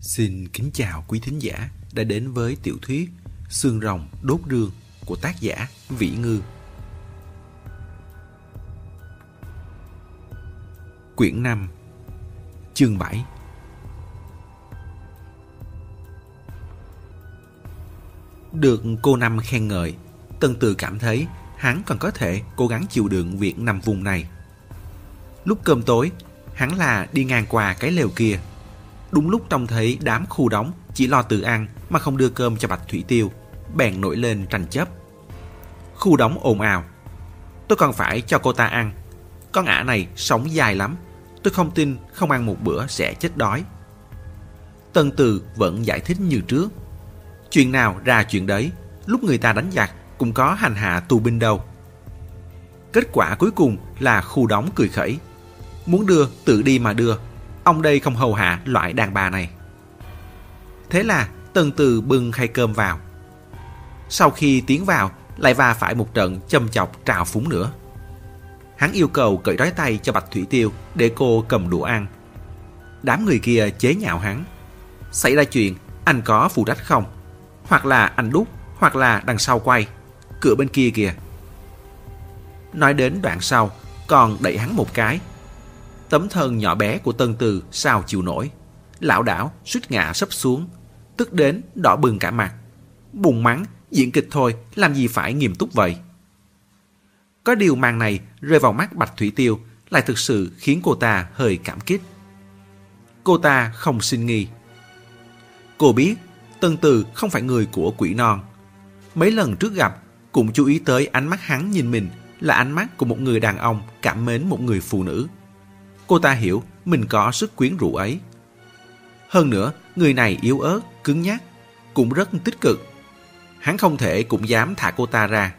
Xin kính chào quý thính giả đã đến với tiểu thuyết Xương rồng đốt rương của tác giả Vĩ Ngư. Quyển 5 Chương 7 Được cô Năm khen ngợi, Tân Từ cảm thấy hắn còn có thể cố gắng chịu đựng việc nằm vùng này. Lúc cơm tối, hắn là đi ngang qua cái lều kia Đúng lúc trông thấy đám khu đóng chỉ lo tự ăn mà không đưa cơm cho Bạch Thủy Tiêu, bèn nổi lên tranh chấp. Khu đóng ồn ào. Tôi còn phải cho cô ta ăn. Con ả này sống dài lắm. Tôi không tin không ăn một bữa sẽ chết đói. Tân Từ vẫn giải thích như trước. Chuyện nào ra chuyện đấy, lúc người ta đánh giặc cũng có hành hạ tù binh đâu. Kết quả cuối cùng là khu đóng cười khẩy. Muốn đưa, tự đi mà đưa, ông đây không hầu hạ loại đàn bà này. Thế là từng Từ bưng khay cơm vào. Sau khi tiến vào, lại va phải một trận châm chọc trào phúng nữa. Hắn yêu cầu cởi đói tay cho Bạch Thủy Tiêu để cô cầm đũa ăn. Đám người kia chế nhạo hắn. Xảy ra chuyện, anh có phụ trách không? Hoặc là anh đút, hoặc là đằng sau quay. Cửa bên kia kìa. Nói đến đoạn sau, còn đẩy hắn một cái Tấm thân nhỏ bé của Tân Từ sao chịu nổi. Lão đảo suýt ngã sấp xuống. Tức đến đỏ bừng cả mặt. Bùng mắng, diễn kịch thôi, làm gì phải nghiêm túc vậy. Có điều màn này rơi vào mắt Bạch Thủy Tiêu lại thực sự khiến cô ta hơi cảm kích. Cô ta không xin nghi. Cô biết Tân Từ không phải người của quỷ non. Mấy lần trước gặp cũng chú ý tới ánh mắt hắn nhìn mình là ánh mắt của một người đàn ông cảm mến một người phụ nữ. Cô ta hiểu mình có sức quyến rũ ấy. Hơn nữa, người này yếu ớt, cứng nhắc, cũng rất tích cực. Hắn không thể cũng dám thả cô ta ra,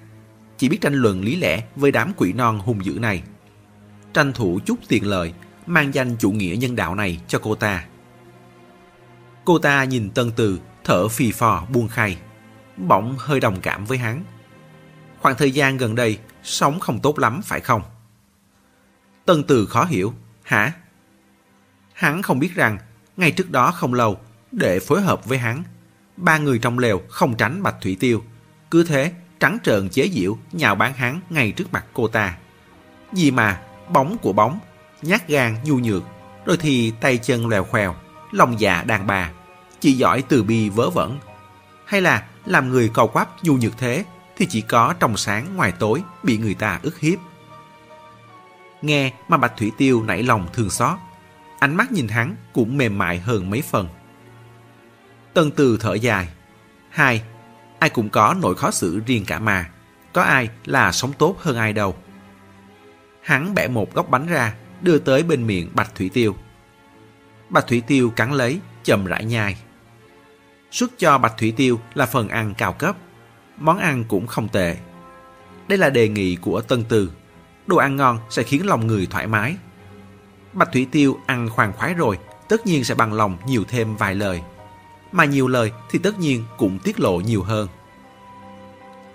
chỉ biết tranh luận lý lẽ với đám quỷ non hung dữ này. Tranh thủ chút tiền lợi, mang danh chủ nghĩa nhân đạo này cho cô ta. Cô ta nhìn Tân Từ, thở phì phò buông khay, bỗng hơi đồng cảm với hắn. Khoảng thời gian gần đây, sống không tốt lắm phải không? Tân Từ khó hiểu, Hả? Hắn không biết rằng, ngay trước đó không lâu, để phối hợp với hắn, ba người trong lều không tránh Bạch Thủy Tiêu. Cứ thế, trắng trợn chế diệu nhào bán hắn ngay trước mặt cô ta. Gì mà, bóng của bóng, nhát gan nhu nhược, rồi thì tay chân lèo khoèo, lòng dạ đàn bà, chỉ giỏi từ bi vớ vẩn. Hay là làm người cầu quắp nhu nhược thế thì chỉ có trong sáng ngoài tối bị người ta ức hiếp. Nghe mà Bạch Thủy Tiêu nảy lòng thương xót. Ánh mắt nhìn hắn cũng mềm mại hơn mấy phần. Tân Từ thở dài. Hai, ai cũng có nỗi khó xử riêng cả mà. Có ai là sống tốt hơn ai đâu. Hắn bẻ một góc bánh ra, đưa tới bên miệng Bạch Thủy Tiêu. Bạch Thủy Tiêu cắn lấy, chậm rãi nhai. Xuất cho Bạch Thủy Tiêu là phần ăn cao cấp. Món ăn cũng không tệ. Đây là đề nghị của Tân Từ đồ ăn ngon sẽ khiến lòng người thoải mái. Bạch Thủy Tiêu ăn khoan khoái rồi, tất nhiên sẽ bằng lòng nhiều thêm vài lời. Mà nhiều lời thì tất nhiên cũng tiết lộ nhiều hơn.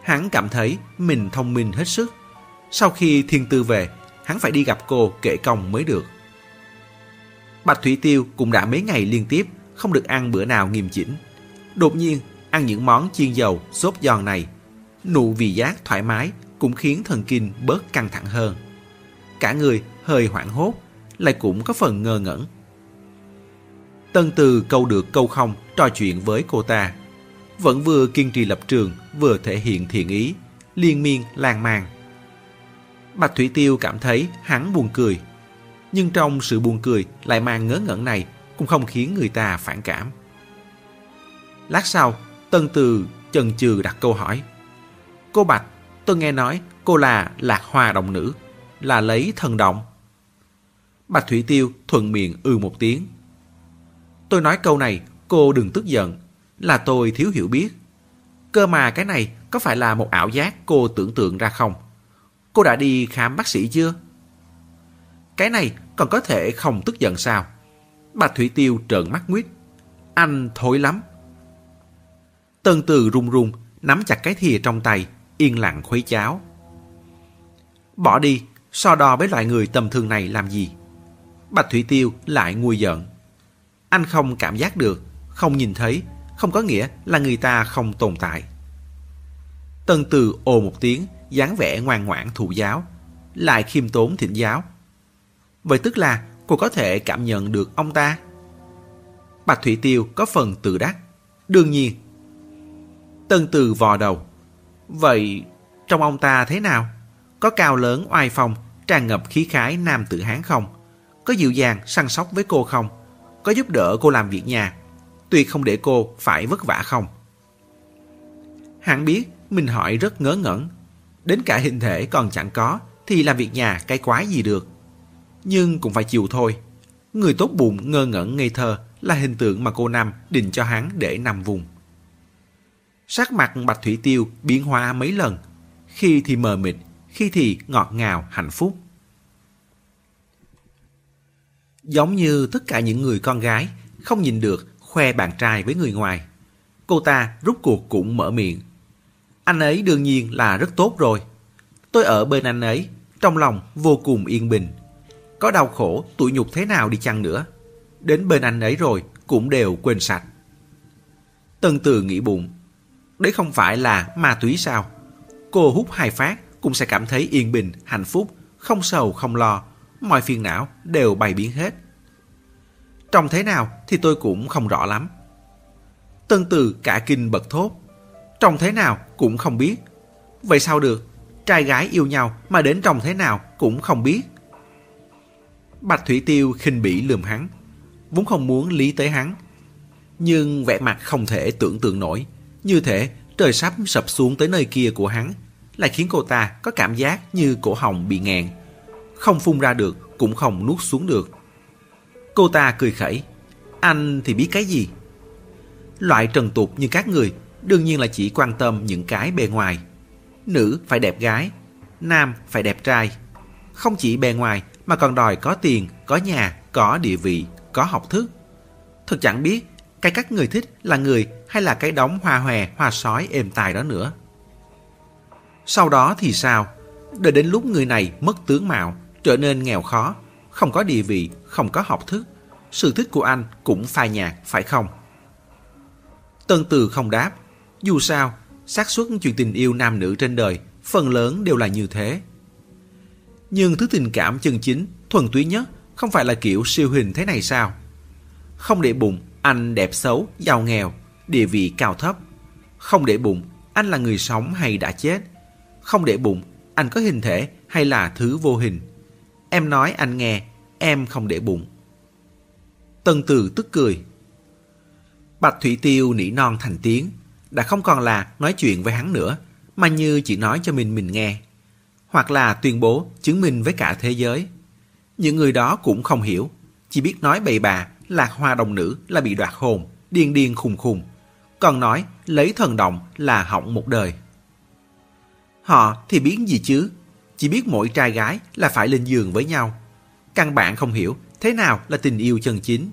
Hắn cảm thấy mình thông minh hết sức. Sau khi thiên tư về, hắn phải đi gặp cô kể công mới được. Bạch Thủy Tiêu cũng đã mấy ngày liên tiếp không được ăn bữa nào nghiêm chỉnh. Đột nhiên, ăn những món chiên dầu, xốp giòn này, nụ vị giác thoải mái cũng khiến thần kinh bớt căng thẳng hơn. Cả người hơi hoảng hốt, lại cũng có phần ngơ ngẩn. Tân Từ câu được câu không trò chuyện với cô ta. Vẫn vừa kiên trì lập trường, vừa thể hiện thiện ý, liên miên lan man. Bạch Thủy Tiêu cảm thấy hắn buồn cười. Nhưng trong sự buồn cười lại mang ngớ ngẩn này cũng không khiến người ta phản cảm. Lát sau, Tân Từ chần chừ đặt câu hỏi. Cô Bạch, Tôi nghe nói cô là lạc hoa đồng nữ, là lấy thần động. Bạch Thủy Tiêu thuận miệng ư một tiếng. Tôi nói câu này, cô đừng tức giận, là tôi thiếu hiểu biết. Cơ mà cái này có phải là một ảo giác cô tưởng tượng ra không? Cô đã đi khám bác sĩ chưa? Cái này còn có thể không tức giận sao? Bạch Thủy Tiêu trợn mắt nguyết. Anh thối lắm. Tân Từ run run, nắm chặt cái thìa trong tay, yên lặng khuấy cháo. Bỏ đi, so đo với loại người tầm thường này làm gì? Bạch Thủy Tiêu lại nguôi giận. Anh không cảm giác được không nhìn thấy, không có nghĩa là người ta không tồn tại. Tân Từ ồ một tiếng, dáng vẻ ngoan ngoãn thụ giáo, lại khiêm tốn thỉnh giáo. Vậy tức là cô có thể cảm nhận được ông ta? Bạch Thủy Tiêu có phần tự đắc. Đương nhiên. Tân Từ vò đầu. Vậy trong ông ta thế nào? Có cao lớn oai phong, tràn ngập khí khái nam tử hán không? Có dịu dàng, săn sóc với cô không? Có giúp đỡ cô làm việc nhà? Tuy không để cô phải vất vả không? Hắn biết mình hỏi rất ngớ ngẩn. Đến cả hình thể còn chẳng có thì làm việc nhà cái quái gì được. Nhưng cũng phải chịu thôi. Người tốt bụng ngơ ngẩn ngây thơ là hình tượng mà cô Nam định cho hắn để nằm vùng. Sắc mặt Bạch Thủy Tiêu biến hóa mấy lần, khi thì mờ mịt, khi thì ngọt ngào, hạnh phúc. Giống như tất cả những người con gái, không nhìn được khoe bạn trai với người ngoài. Cô ta rút cuộc cũng mở miệng. Anh ấy đương nhiên là rất tốt rồi. Tôi ở bên anh ấy, trong lòng vô cùng yên bình. Có đau khổ, tủi nhục thế nào đi chăng nữa. Đến bên anh ấy rồi, cũng đều quên sạch. Tân Từ nghĩ bụng, đấy không phải là ma túy sao? Cô hút hai phát cũng sẽ cảm thấy yên bình, hạnh phúc, không sầu không lo, mọi phiền não đều bày biến hết. Trông thế nào thì tôi cũng không rõ lắm. Tân Từ cả kinh bật thốt. Trông thế nào cũng không biết. Vậy sao được? Trai gái yêu nhau mà đến trông thế nào cũng không biết. Bạch Thủy Tiêu khinh bỉ lườm hắn, vốn không muốn lý tới hắn. Nhưng vẻ mặt không thể tưởng tượng nổi, như thể trời sắp sập xuống tới nơi kia của hắn, lại khiến cô ta có cảm giác như cổ họng bị nghẹn, không phun ra được cũng không nuốt xuống được. Cô ta cười khẩy, anh thì biết cái gì? Loại trần tục như các người đương nhiên là chỉ quan tâm những cái bề ngoài. Nữ phải đẹp gái, nam phải đẹp trai. Không chỉ bề ngoài mà còn đòi có tiền, có nhà, có địa vị, có học thức. Thật chẳng biết cái các người thích là người hay là cái đóng hoa hòe, hoa sói êm tài đó nữa. Sau đó thì sao? Đợi đến lúc người này mất tướng mạo, trở nên nghèo khó, không có địa vị, không có học thức. Sự thích của anh cũng phai nhạt, phải không? Tân Từ không đáp. Dù sao, xác suất chuyện tình yêu nam nữ trên đời phần lớn đều là như thế. Nhưng thứ tình cảm chân chính, thuần túy nhất không phải là kiểu siêu hình thế này sao? Không để bụng, anh đẹp xấu, giàu nghèo, địa vị cao thấp. Không để bụng, anh là người sống hay đã chết. Không để bụng, anh có hình thể hay là thứ vô hình. Em nói anh nghe, em không để bụng. Tân Từ tức cười. Bạch Thủy Tiêu nỉ non thành tiếng, đã không còn là nói chuyện với hắn nữa, mà như chỉ nói cho mình mình nghe. Hoặc là tuyên bố chứng minh với cả thế giới. Những người đó cũng không hiểu, chỉ biết nói bậy bạ, lạc hoa đồng nữ là bị đoạt hồn, điên điên khùng khùng. Còn nói lấy thần động là hỏng một đời. Họ thì biết gì chứ, chỉ biết mỗi trai gái là phải lên giường với nhau. Căn bản không hiểu thế nào là tình yêu chân chính.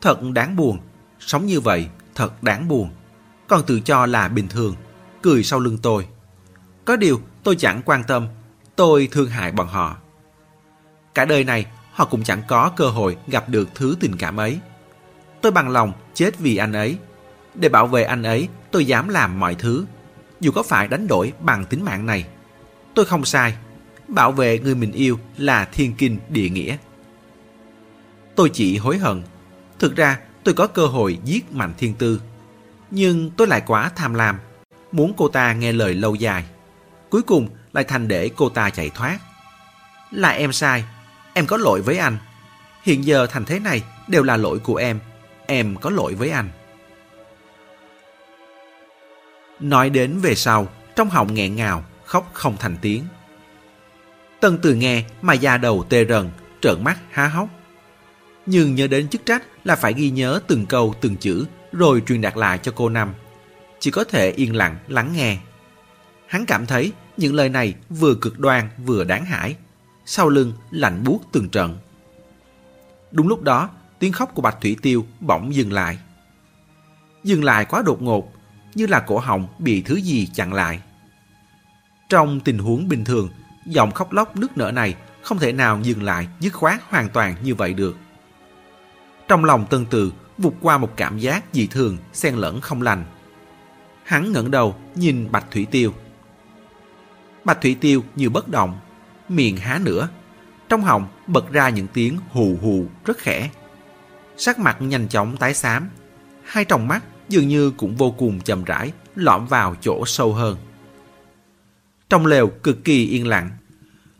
Thật đáng buồn, sống như vậy thật đáng buồn. Còn tự cho là bình thường, cười sau lưng tôi. Có điều tôi chẳng quan tâm, tôi thương hại bọn họ. Cả đời này họ cũng chẳng có cơ hội gặp được thứ tình cảm ấy. Tôi bằng lòng chết vì anh ấy. Để bảo vệ anh ấy, tôi dám làm mọi thứ. Dù có phải đánh đổi bằng tính mạng này. Tôi không sai. Bảo vệ người mình yêu là thiên kinh địa nghĩa. Tôi chỉ hối hận. Thực ra tôi có cơ hội giết Mạnh Thiên Tư. Nhưng tôi lại quá tham lam. Muốn cô ta nghe lời lâu dài. Cuối cùng lại thành để cô ta chạy thoát. Là em sai Em có lỗi với anh. Hiện giờ thành thế này đều là lỗi của em. Em có lỗi với anh. Nói đến về sau, trong họng nghẹn ngào, khóc không thành tiếng. Tân từ nghe mà da đầu tê rần, trợn mắt há hốc. Nhưng nhớ đến chức trách là phải ghi nhớ từng câu từng chữ rồi truyền đạt lại cho cô Năm. Chỉ có thể yên lặng lắng nghe. Hắn cảm thấy những lời này vừa cực đoan vừa đáng hãi sau lưng lạnh buốt từng trận. Đúng lúc đó, tiếng khóc của Bạch Thủy Tiêu bỗng dừng lại. Dừng lại quá đột ngột, như là cổ họng bị thứ gì chặn lại. Trong tình huống bình thường, giọng khóc lóc nước nở này không thể nào dừng lại dứt khoát hoàn toàn như vậy được. Trong lòng tân từ vụt qua một cảm giác dị thường, xen lẫn không lành. Hắn ngẩng đầu nhìn Bạch Thủy Tiêu. Bạch Thủy Tiêu như bất động, miệng há nữa. Trong họng bật ra những tiếng hù hù rất khẽ. Sắc mặt nhanh chóng tái xám. Hai tròng mắt dường như cũng vô cùng chậm rãi lõm vào chỗ sâu hơn. Trong lều cực kỳ yên lặng.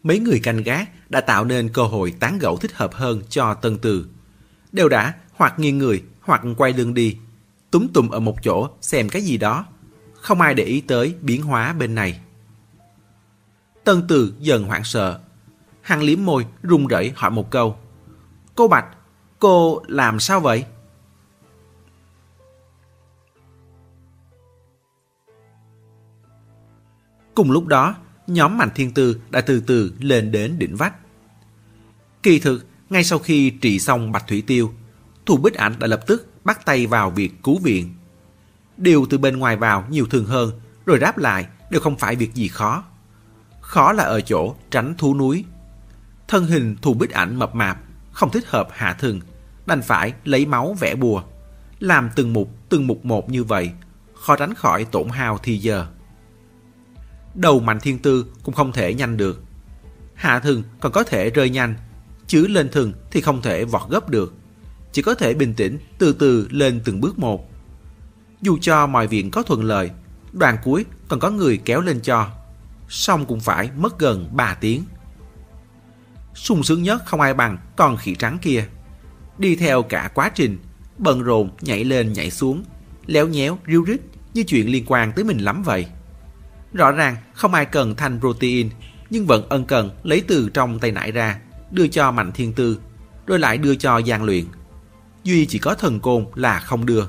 Mấy người canh gác đã tạo nên cơ hội tán gẫu thích hợp hơn cho Tân Từ. Đều đã hoặc nghiêng người hoặc quay lưng đi, túm tùm ở một chỗ xem cái gì đó. Không ai để ý tới biến hóa bên này. Tân Từ dần hoảng sợ. Hằng liếm môi, run rẩy hỏi một câu. Cô Bạch, cô làm sao vậy? Cùng lúc đó, nhóm Mạnh Thiên Tư đã từ từ lên đến đỉnh vách. Kỳ thực, ngay sau khi trị xong Bạch Thủy Tiêu, thủ Bích Ảnh đã lập tức bắt tay vào việc cứu viện. Điều từ bên ngoài vào nhiều thường hơn, rồi đáp lại đều không phải việc gì khó. Khó là ở chỗ tránh thú núi. Thân hình Thù Bích Ảnh mập mạp, không thích hợp hạ thường, đành phải lấy máu vẽ bùa. Làm từng mục, từng mục một như vậy, khó tránh khỏi tổn hao thì giờ đầu mạnh thiên tư cũng không thể nhanh được. Hạ thường còn có thể rơi nhanh, chứ lên thường thì không thể vọt gấp được. Chỉ có thể bình tĩnh, từ từ lên từng bước một. Dù cho mọi viện có thuận lợi, đoàn cuối còn có người kéo lên cho. Xong cũng phải mất gần 3 tiếng. sung sướng nhất không ai bằng con khỉ trắng kia. Đi theo cả quá trình, bận rộn nhảy lên nhảy xuống, léo nhéo, riu rít như chuyện liên quan tới mình lắm vậy. Rõ ràng không ai cần thanh protein, nhưng vẫn ân cần lấy từ trong tay nải ra, đưa cho Mạnh Thiên Tư, rồi lại đưa cho Giang Luyện. Duy chỉ có thần côn là không đưa.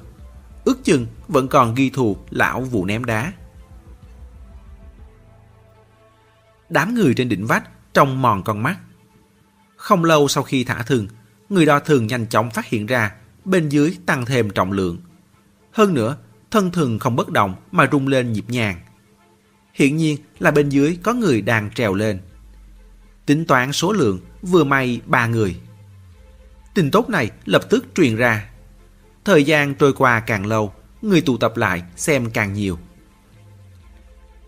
Ước chừng vẫn còn ghi thù lão vụ ném đá. Đám người trên đỉnh vách trông mòn con mắt. Không lâu sau khi thả thường, người đo thường nhanh chóng phát hiện ra bên dưới tăng thêm trọng lượng. Hơn nữa, thân thường không bất động mà rung lên nhịp nhàng hiển nhiên là bên dưới có người đang trèo lên. Tính toán số lượng vừa may ba người. Tin tốt này lập tức truyền ra. Thời gian trôi qua càng lâu, người tụ tập lại xem càng nhiều.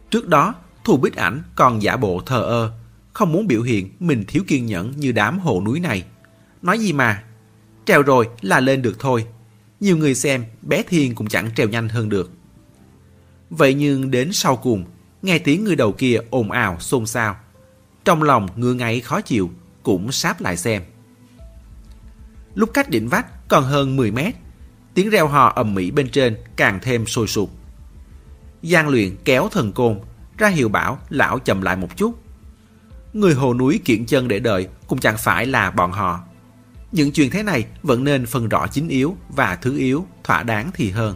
Trước đó, Thù Bích Ảnh còn giả bộ thờ ơ, không muốn biểu hiện mình thiếu kiên nhẫn như đám hồ núi này. Nói gì mà, trèo rồi là lên được thôi. Nhiều người xem bé Thiên cũng chẳng trèo nhanh hơn được. Vậy nhưng đến sau cùng, nghe tiếng người đầu kia ồn ào xôn xao. Trong lòng ngứa ngáy khó chịu, cũng sáp lại xem. Lúc cách đỉnh vách còn hơn 10 mét, tiếng reo hò ầm mỹ bên trên càng thêm sôi sục. Giang luyện kéo thần côn, ra hiệu bảo lão chậm lại một chút. Người hồ núi kiện chân để đợi cũng chẳng phải là bọn họ. Những chuyện thế này vẫn nên phân rõ chính yếu và thứ yếu thỏa đáng thì hơn.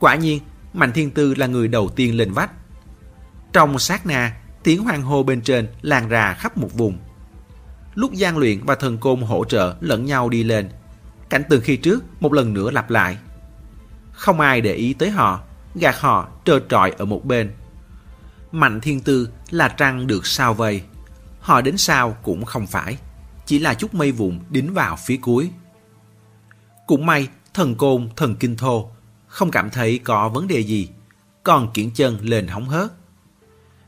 Quả nhiên, Mạnh Thiên Tư là người đầu tiên lên vách. Trong sát na, tiếng hoang hô bên trên lan ra khắp một vùng. Lúc gian luyện và thần côn hỗ trợ lẫn nhau đi lên, cảnh tượng khi trước một lần nữa lặp lại. Không ai để ý tới họ, gạt họ trơ trọi ở một bên. Mạnh Thiên Tư là trăng được sao vây. Họ đến sao cũng không phải, chỉ là chút mây vụn đính vào phía cuối. Cũng may thần côn, thần kinh thô không cảm thấy có vấn đề gì, còn kiển chân lên hóng hớt.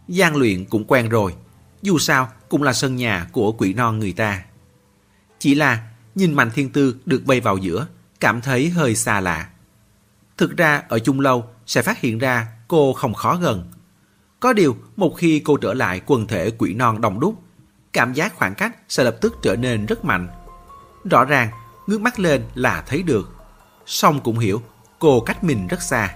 gian luyện cũng quen rồi, dù sao cũng là sân nhà của quỷ non người ta. Chỉ là nhìn Mạnh Thiên Tư được bay vào giữa, cảm thấy hơi xa lạ. Thực ra ở chung lâu sẽ phát hiện ra cô không khó gần. Có điều một khi cô trở lại quần thể quỷ non đông đúc, cảm giác khoảng cách sẽ lập tức trở nên rất mạnh. Rõ ràng, ngước mắt lên là thấy được. song cũng hiểu cô cách mình rất xa.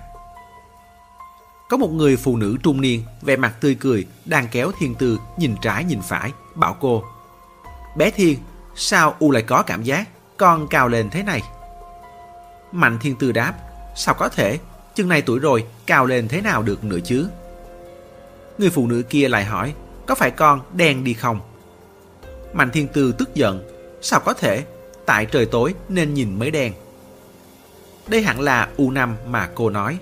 Có một người phụ nữ trung niên, vẻ mặt tươi cười, đang kéo Thiên Tư nhìn trái nhìn phải, bảo cô. Bé Thiên, sao U lại có cảm giác con cao lên thế này? Mạnh Thiên Tư đáp, sao có thể, chừng này tuổi rồi, cao lên thế nào được nữa chứ? Người phụ nữ kia lại hỏi, có phải con đen đi không? Mạnh Thiên Tư tức giận, sao có thể, tại trời tối nên nhìn mới đen. Đây hẳn là U5 mà cô nói.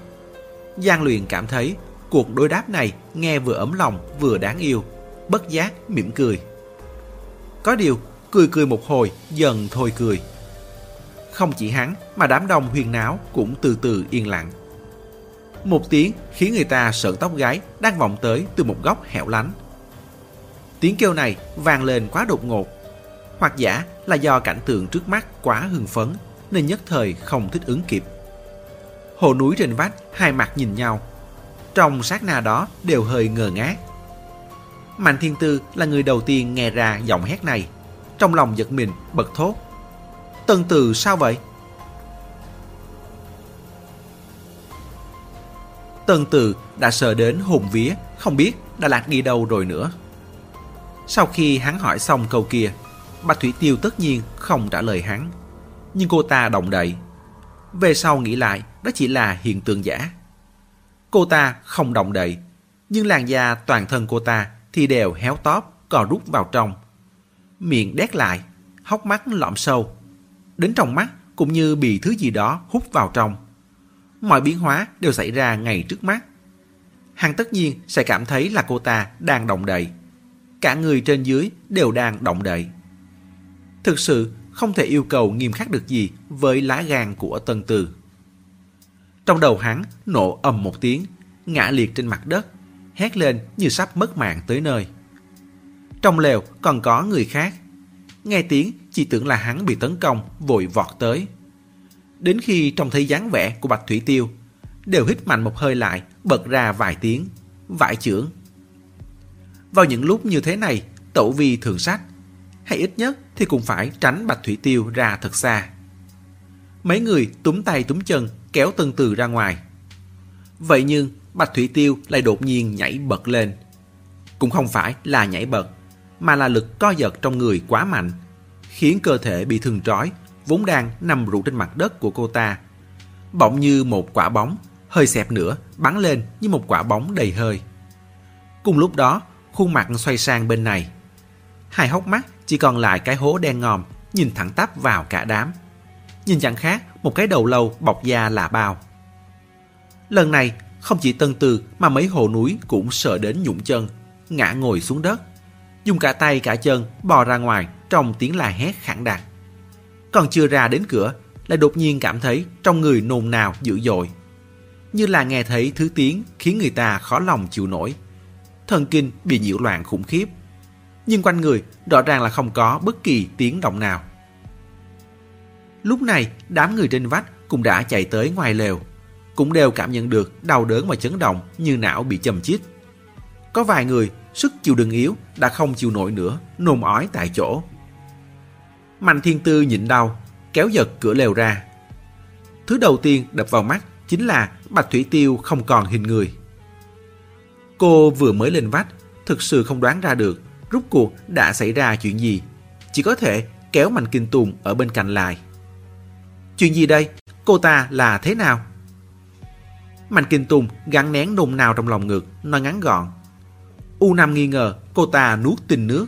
Giang Luyện cảm thấy cuộc đối đáp này nghe vừa ấm lòng vừa đáng yêu, bất giác mỉm cười. Có điều, cười cười một hồi dần thôi cười. không chỉ hắn mà đám đông huyền náo cũng từ từ yên lặng. Một tiếng khiến người ta sợn tóc gái đang vọng tới từ một góc hẻo lánh. Tiếng kêu này vang lên quá đột ngột, hoặc giả là do cảnh tượng trước mắt quá hưng phấn nên nhất thời không thích ứng kịp. Hồ núi trên vách hai mặt nhìn nhau, trong sát na đó đều hơi ngờ ngác. Mạnh Thiên Tư là người đầu tiên nghe ra giọng hét này, trong lòng giật mình bật thốt. Tân Từ sao vậy? Tân Từ đã sợ đến hồn vía, không biết đã lạc đi đâu rồi nữa. Sau khi hắn hỏi xong câu kia, Bạch Thủy Tiêu tất nhiên không trả lời hắn. Nhưng cô ta động đậy. Về sau nghĩ lại, đó chỉ là hiện tượng giả. Cô ta không động đậy, nhưng làn da toàn thân cô ta thì đều héo tóp, cò rút vào trong. Miệng đét lại, hốc mắt lõm sâu. Đến trong mắt cũng như bị thứ gì đó hút vào trong. Mọi biến hóa đều xảy ra ngay trước mắt. Hằng tất nhiên sẽ cảm thấy là cô ta đang động đậy. Cả người trên dưới đều đang động đậy. Thực sự không thể yêu cầu nghiêm khắc được gì với lá gan của Tân Từ. Trong đầu hắn nổ ầm một tiếng, ngã liệt trên mặt đất, hét lên như sắp mất mạng tới nơi. Trong lều còn có người khác. Nghe tiếng chỉ tưởng là hắn bị tấn công, vội vọt tới. Đến khi trông thấy dáng vẻ của Bạch Thủy Tiêu, đều hít mạnh một hơi lại, bật ra vài tiếng, vải trưởng. Vào những lúc như thế này, tẩu vi thường sách, hay ít nhất thì cũng phải tránh Bạch Thủy Tiêu ra thật xa. Mấy người túm tay túm chân kéo Tân Từ ra ngoài. Vậy nhưng Bạch Thủy Tiêu lại đột nhiên nhảy bật lên. Cũng không phải là nhảy bật, mà là lực co giật trong người quá mạnh, khiến cơ thể bị thương trói, vốn đang nằm rụ trên mặt đất của cô ta. Bỗng như một quả bóng, hơi xẹp nữa, bắn lên như một quả bóng đầy hơi. Cùng lúc đó, khuôn mặt xoay sang bên này. Hai hốc mắt chỉ còn lại cái hố đen ngòm, nhìn thẳng tắp vào cả đám. Nhìn chẳng khác một cái đầu lâu bọc da là bao. Lần này, không chỉ Tân Từ mà mấy hồ núi cũng sợ đến nhũng chân, ngã ngồi xuống đất. Dùng cả tay cả chân bò ra ngoài trong tiếng la hét khẳng đặc. Còn chưa ra đến cửa, lại đột nhiên cảm thấy trong người nồn nào dữ dội. Như là nghe thấy thứ tiếng khiến người ta khó lòng chịu nổi. Thần kinh bị nhiễu loạn khủng khiếp. Nhưng quanh người rõ ràng là không có bất kỳ tiếng động nào. Lúc này, đám người trên vách cũng đã chạy tới ngoài lều. Cũng đều cảm nhận được đau đớn và chấn động như não bị châm chít. Có vài người, sức chịu đựng yếu, đã không chịu nổi nữa, nôn ói tại chỗ. Mạnh thiên tư nhịn đau, kéo giật cửa lều ra. Thứ đầu tiên đập vào mắt chính là Bạch Thủy Tiêu không còn hình người. Cô vừa mới lên vách, thực sự không đoán ra được rút cuộc đã xảy ra chuyện gì. Chỉ có thể kéo Mạnh Kinh Tùng ở bên cạnh lại. Chuyện gì đây? Cô ta là thế nào? Mạnh Kinh Tùng gắn nén nôn nào trong lòng ngực, nói ngắn gọn. U Nam nghi ngờ cô ta nuốt tình nước.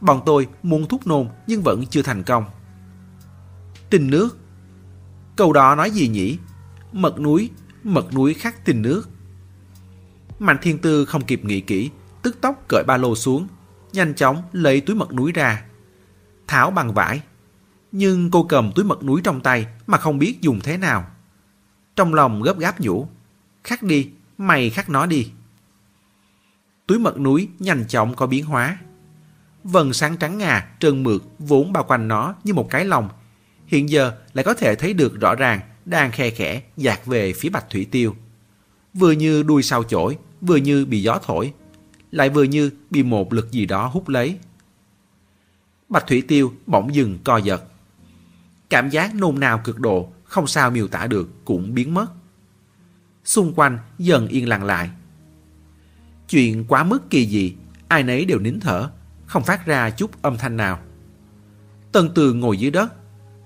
Bọn tôi muốn thúc nôn nhưng vẫn chưa thành công. Tình nước? Câu đó nói gì nhỉ? Mật núi, mật núi khắc tình nước. Mạnh Thiên Tư không kịp nghĩ kỹ, tức tốc cởi ba lô xuống, nhanh chóng lấy túi mật núi ra. Tháo bằng vải, nhưng cô cầm túi mật núi trong tay mà không biết dùng thế nào. Trong lòng gấp gáp nhủ. Khắc đi, mày khắc nó đi. Túi mật núi nhanh chóng có biến hóa. Vần sáng trắng ngà, trơn mượt vốn bao quanh nó như một cái lồng. Hiện giờ lại có thể thấy được rõ ràng đang khe khẽ dạt về phía bạch thủy tiêu. Vừa như đuôi sao chổi, vừa như bị gió thổi, lại vừa như bị một lực gì đó hút lấy. Bạch thủy tiêu bỗng dừng co giật. Cảm giác nôn nao cực độ, không sao miêu tả được, cũng biến mất. Xung quanh dần yên lặng lại. Chuyện quá mức kỳ dị, ai nấy đều nín thở, không phát ra chút âm thanh nào. Tân Từ ngồi dưới đất,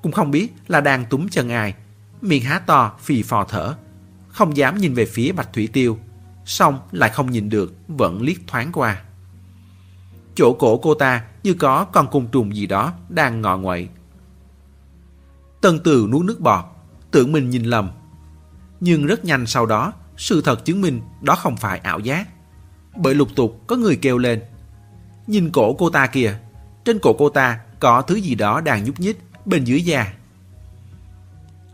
cũng không biết là đang túm chân ai, miệng há to phì phò thở, không dám nhìn về phía Bạch Thủy Tiêu, xong lại không nhìn được, vẫn liếc thoáng qua. Chỗ cổ cô ta như có con côn trùng gì đó đang ngọ nguậy Tân Từ nuốt nước bọt, tưởng mình nhìn lầm. Nhưng rất nhanh sau đó, sự thật chứng minh đó không phải ảo giác. Bởi lục tục có người kêu lên. Nhìn cổ cô ta kìa, trên cổ cô ta có thứ gì đó đang nhúc nhích bên dưới da.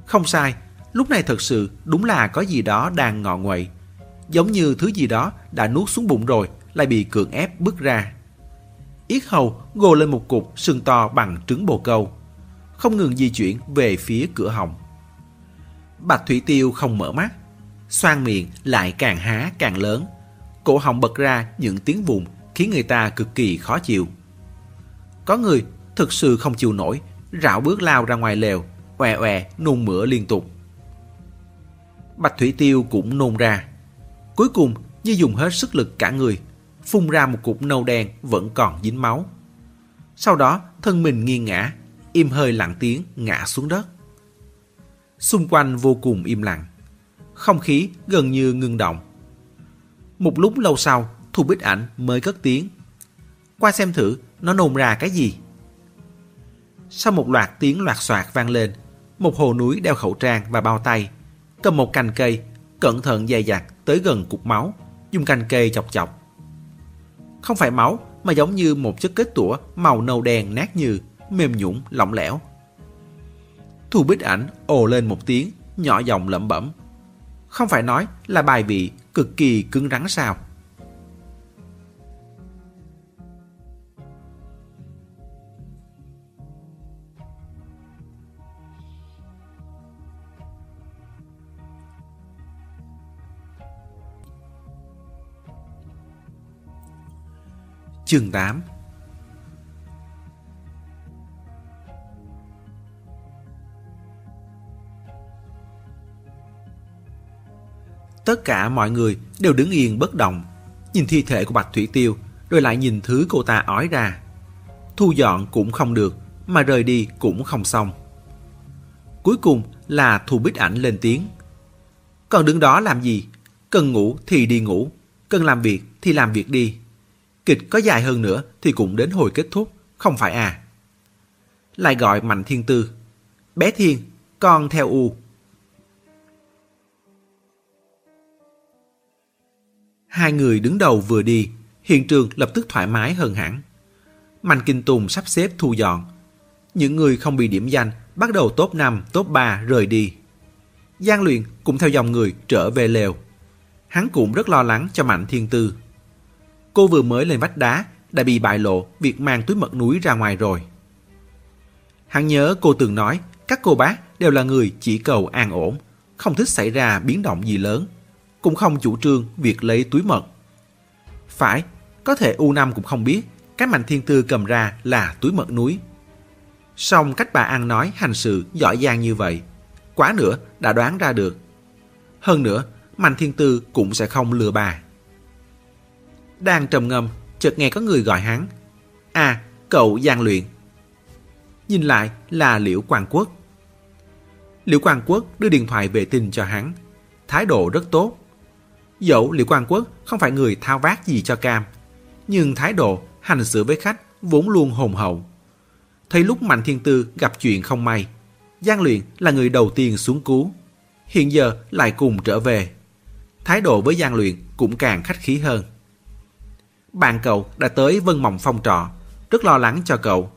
Không sai, lúc này thật sự đúng là có gì đó đang ngọ nguậy. Giống như thứ gì đó đã nuốt xuống bụng rồi, lại bị cưỡng ép bứt ra. Yết hầu gồ lên một cục sừng to bằng trứng bồ câu, không ngừng di chuyển về phía cửa họng. Bạch Thủy Tiêu không mở mắt, xoan miệng lại càng há càng lớn. Cổ họng bật ra những tiếng vùng khiến người ta cực kỳ khó chịu. Có người thực sự không chịu nổi, rảo bước lao ra ngoài lều, oè oè nôn mửa liên tục. Bạch Thủy Tiêu cũng nôn ra. Cuối cùng như dùng hết sức lực cả người, phun ra một cục nâu đen vẫn còn dính máu. Sau đó thân mình nghiêng ngã, im hơi lặng tiếng ngã xuống đất. Xung quanh vô cùng im lặng. Không khí gần như ngưng động. Một lúc lâu sau, Thu Bích Ảnh mới cất tiếng. Qua xem thử nó nôn ra cái gì. Sau một loạt tiếng loạt soạt vang lên, một hồ núi đeo khẩu trang và bao tay, cầm một cành cây, cẩn thận dè dặt tới gần cục máu, dùng cành cây chọc chọc. Không phải máu, mà giống như một chất kết tủa màu nâu đen nát như, mềm nhũn lỏng lẻo. Thu Bích Ảnh ồ lên một tiếng, nhỏ giọng lẩm bẩm. Không phải nói là bài vị cực kỳ cứng rắn sao? Chương 8 Tất cả mọi người đều đứng yên bất động, nhìn thi thể của Bạch Thủy Tiêu, rồi lại nhìn thứ cô ta ói ra. Thu dọn cũng không được, mà rời đi cũng không xong. Cuối cùng là Thu Bích Ảnh lên tiếng. Còn đứng đó làm gì? Cần ngủ thì đi ngủ, cần làm việc thì làm việc đi. Kịch có dài hơn nữa thì cũng đến hồi kết thúc, không phải à? Lại gọi Mạnh Thiên Tư. Bé Thiên, con theo U. Hai người đứng đầu vừa đi, hiện trường lập tức thoải mái hơn hẳn. Mạnh Kinh Tùng sắp xếp thu dọn. Những người không bị điểm danh bắt đầu top 5, top 3 rời đi. Giang Luyện cũng theo dòng người trở về lều. Hắn cũng rất lo lắng cho Mạnh Thiên Tư. Cô vừa mới lên vách đá đã bị bại lộ việc mang túi mật núi ra ngoài rồi. Hắn nhớ cô từng nói các cô bác đều là người chỉ cầu an ổn, không thích xảy ra biến động gì lớn cũng không chủ trương việc lấy túi mật. Phải, có thể U5 cũng không biết cái mạnh thiên tư cầm ra là túi mật núi. Song cách bà ăn nói hành sự giỏi giang như vậy, quá nữa đã đoán ra được. Hơn nữa, Mạnh Thiên Tư cũng sẽ không lừa bà. Đang trầm ngâm, chợt nghe có người gọi hắn. À, cậu Giang Luyện. Nhìn lại là Liễu Quang Quốc. Liễu Quang Quốc đưa điện thoại về tin cho hắn. Thái độ rất tốt, Dẫu Liễu Quang Quốc không phải người thao vát gì cho cam, nhưng thái độ hành xử với khách vốn luôn hồn hậu. Thấy lúc Mạnh Thiên Tư gặp chuyện không may, Giang Luyện là người đầu tiên xuống cứu. Hiện giờ lại cùng trở về. Thái độ với Giang Luyện cũng càng khách khí hơn. Bạn cậu đã tới Vân Mộng Phong trọ, rất lo lắng cho cậu.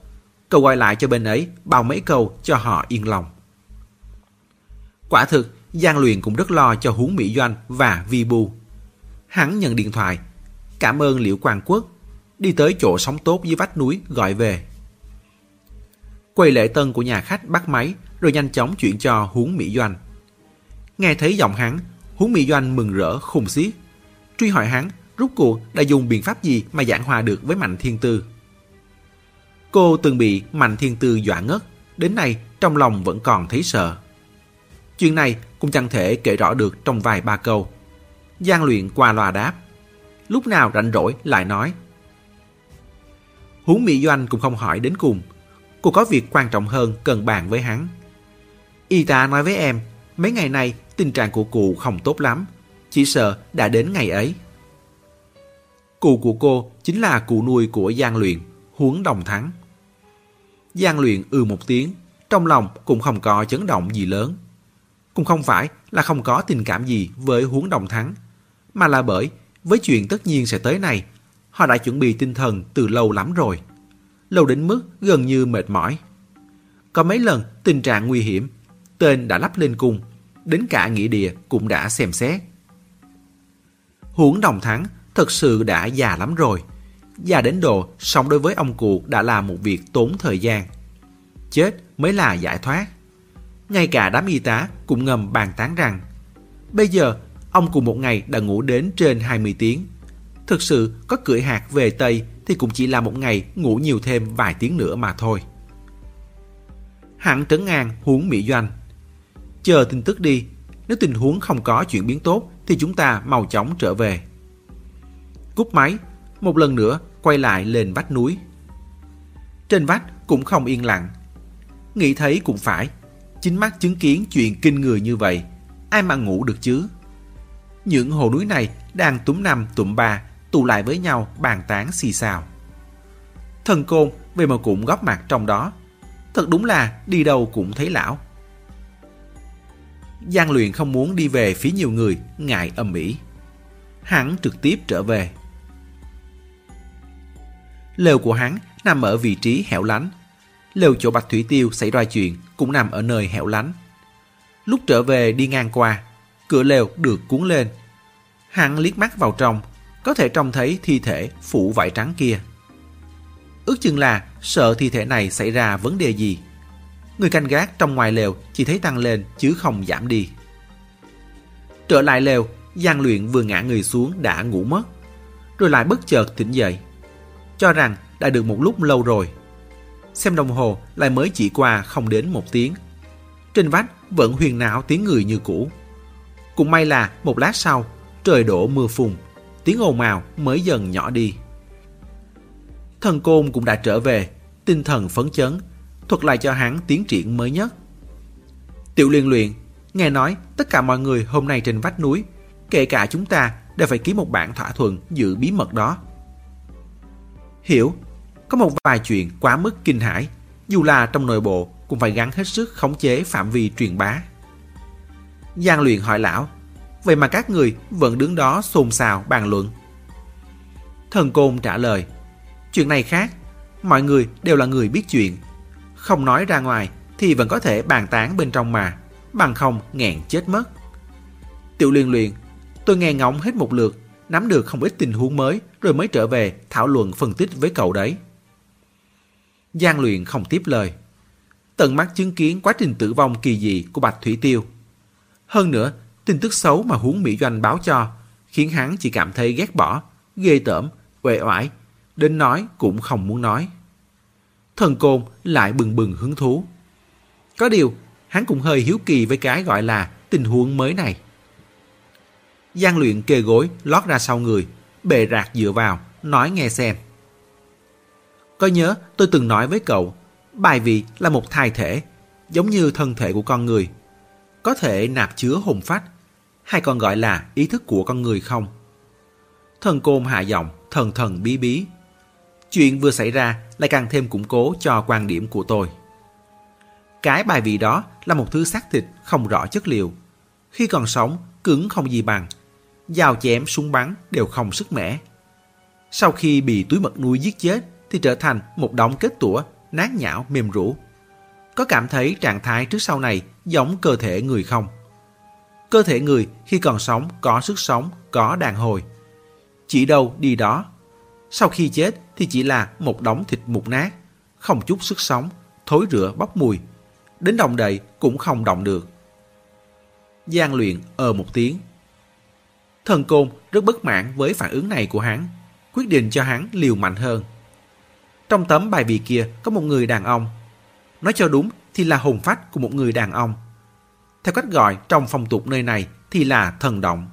Cậu gọi lại cho bên ấy bao mấy câu cho họ yên lòng. Quả thực, Giang Luyện cũng rất lo cho Huống Mỹ Doanh và Vi Bu. Hắn nhận điện thoại, cảm ơn Liễu Quang Quốc, đi tới chỗ sống tốt dưới vách núi gọi về. Quầy lễ tân của nhà khách bắt máy rồi nhanh chóng chuyển cho Huống Mỹ Doanh. Nghe thấy giọng hắn, Huống Mỹ Doanh mừng rỡ khùng xiết. Truy hỏi hắn rút cuộc đã dùng biện pháp gì mà giảng hòa được với Mạnh Thiên Tư. Cô từng bị Mạnh Thiên Tư dọa ngất, đến nay trong lòng vẫn còn thấy sợ. Chuyện này cũng chẳng thể kể rõ được trong vài ba câu. Giang luyện qua loa đáp. Lúc nào rảnh rỗi lại nói. Huống Mỹ Doanh cũng không hỏi đến cùng. Cô có việc quan trọng hơn cần bàn với hắn. Y tá nói với em, mấy ngày nay tình trạng của cụ không tốt lắm. Chỉ sợ đã đến ngày ấy. Cụ của cô chính là cụ nuôi của Giang Luyện, Huống Đồng Thắng. Giang Luyện ừ một tiếng, trong lòng cũng không có chấn động gì lớn. Cũng không phải là không có tình cảm gì với huống đồng thắng, mà là bởi với chuyện tất nhiên sẽ tới này, họ đã chuẩn bị tinh thần từ lâu lắm rồi. Lâu đến mức gần như mệt mỏi. Có mấy lần tình trạng nguy hiểm, tên đã lắp lên cung, đến cả nghĩa địa cũng đã xem xét. Huống đồng thắng thật sự đã già lắm rồi. Già đến độ sống đối với ông cụ đã là một việc tốn thời gian. Chết mới là giải thoát. Ngay cả đám y tá cũng ngầm bàn tán rằng bây giờ ông cùng một ngày đã ngủ đến trên 20 tiếng. Thực sự có cưỡi hạt về Tây thì cũng chỉ là một ngày ngủ nhiều thêm vài tiếng nữa mà thôi. Hẳn trấn an huống Mỹ Doanh. Chờ tin tức đi, nếu tình huống không có chuyển biến tốt thì chúng ta mau chóng trở về. Cúp máy, một lần nữa quay lại lên vách núi. Trên vách cũng không yên lặng. Nghĩ thấy cũng phải, chính mắt chứng kiến chuyện kinh người như vậy, ai mà ngủ được chứ? Những hồ núi này đang túm năm tụm ba tụ lại với nhau bàn tán xì xào. Thần côn về mà cũng góp mặt trong đó. Thật đúng là đi đâu cũng thấy lão. Giang luyện không muốn đi về phía nhiều người, ngại âm mỹ. Hắn trực tiếp trở về. Lều của hắn nằm ở vị trí hẻo lánh. Lều chỗ Bạch Thủy Tiêu xảy ra chuyện cũng nằm ở nơi hẻo lánh. Lúc trở về đi ngang qua, cửa lều được cuốn lên. Hắn liếc mắt vào trong, có thể trông thấy thi thể phủ vải trắng kia. Ước chừng là sợ thi thể này xảy ra vấn đề gì. Người canh gác trong ngoài lều chỉ thấy tăng lên chứ không giảm đi. Trở lại lều, Giang Luyện vừa ngã người xuống đã ngủ mất. Rồi lại bất chợt tỉnh dậy. Cho rằng đã được một lúc lâu rồi. Xem đồng hồ lại mới chỉ qua không đến một tiếng. Trên vách vẫn huyền não tiếng người như cũ. Cũng may là một lát sau, trời đổ mưa phùn, tiếng ồn ào mới dần nhỏ đi. Thần Côn cũng đã trở về, tinh thần phấn chấn, thuật lại cho hắn tiến triển mới nhất. Tiểu liên luyện, nghe nói tất cả mọi người hôm nay trên vách núi, kể cả chúng ta đều phải ký một bản thỏa thuận giữ bí mật đó. Hiểu, có một vài chuyện quá mức kinh hãi, dù là trong nội bộ cũng phải gắn hết sức khống chế phạm vi truyền bá. Giang luyện hỏi lão, vậy mà các người vẫn đứng đó xôn xào bàn luận. Thần Côn trả lời, chuyện này khác, mọi người đều là người biết chuyện. Không nói ra ngoài thì vẫn có thể bàn tán bên trong mà, bằng không nghẹn chết mất. Tiểu liên luyện, tôi nghe ngóng hết một lượt, nắm được không ít tình huống mới rồi mới trở về thảo luận phân tích với cậu đấy. Giang luyện không tiếp lời. Tận mắt chứng kiến quá trình tử vong kỳ dị của Bạch Thủy Tiêu. Hơn nữa, tin tức xấu mà huống Mỹ Doanh báo cho khiến hắn chỉ cảm thấy ghét bỏ, ghê tởm, uể oải, đến nói cũng không muốn nói. Thần côn lại bừng bừng hứng thú. Có điều, hắn cũng hơi hiếu kỳ với cái gọi là tình huống mới này. Giang luyện kề gối lót ra sau người, bề rạc dựa vào, nói nghe xem. Có nhớ tôi từng nói với cậu, bài vị là một thai thể, giống như thân thể của con người. Có thể nạp chứa hồn phách, hay còn gọi là ý thức của con người không? Thần côn hạ giọng, thần thần bí bí. Chuyện vừa xảy ra lại càng thêm củng cố cho quan điểm của tôi. Cái bài vị đó là một thứ xác thịt không rõ chất liệu. Khi còn sống, cứng không gì bằng. Dao chém, súng bắn đều không sức mẻ. Sau khi bị túi mật nuôi giết chết thì trở thành một đống kết tủa, nát nhão, mềm rũ. Có cảm thấy trạng thái trước sau này giống cơ thể người không? Cơ thể người khi còn sống có sức sống, có đàn hồi. Chỉ đâu đi đó. Sau khi chết thì chỉ là một đống thịt mục nát, không chút sức sống, thối rữa bốc mùi. Đến động đậy cũng không động được. Giang luyện ờ một tiếng. Thần Côn rất bất mãn với phản ứng này của hắn, quyết định cho hắn liều mạnh hơn. Trong tấm bài vị kia có một người đàn ông. Nói cho đúng thì là hồn phách của một người đàn ông. Theo cách gọi trong phong tục nơi này thì là thần động.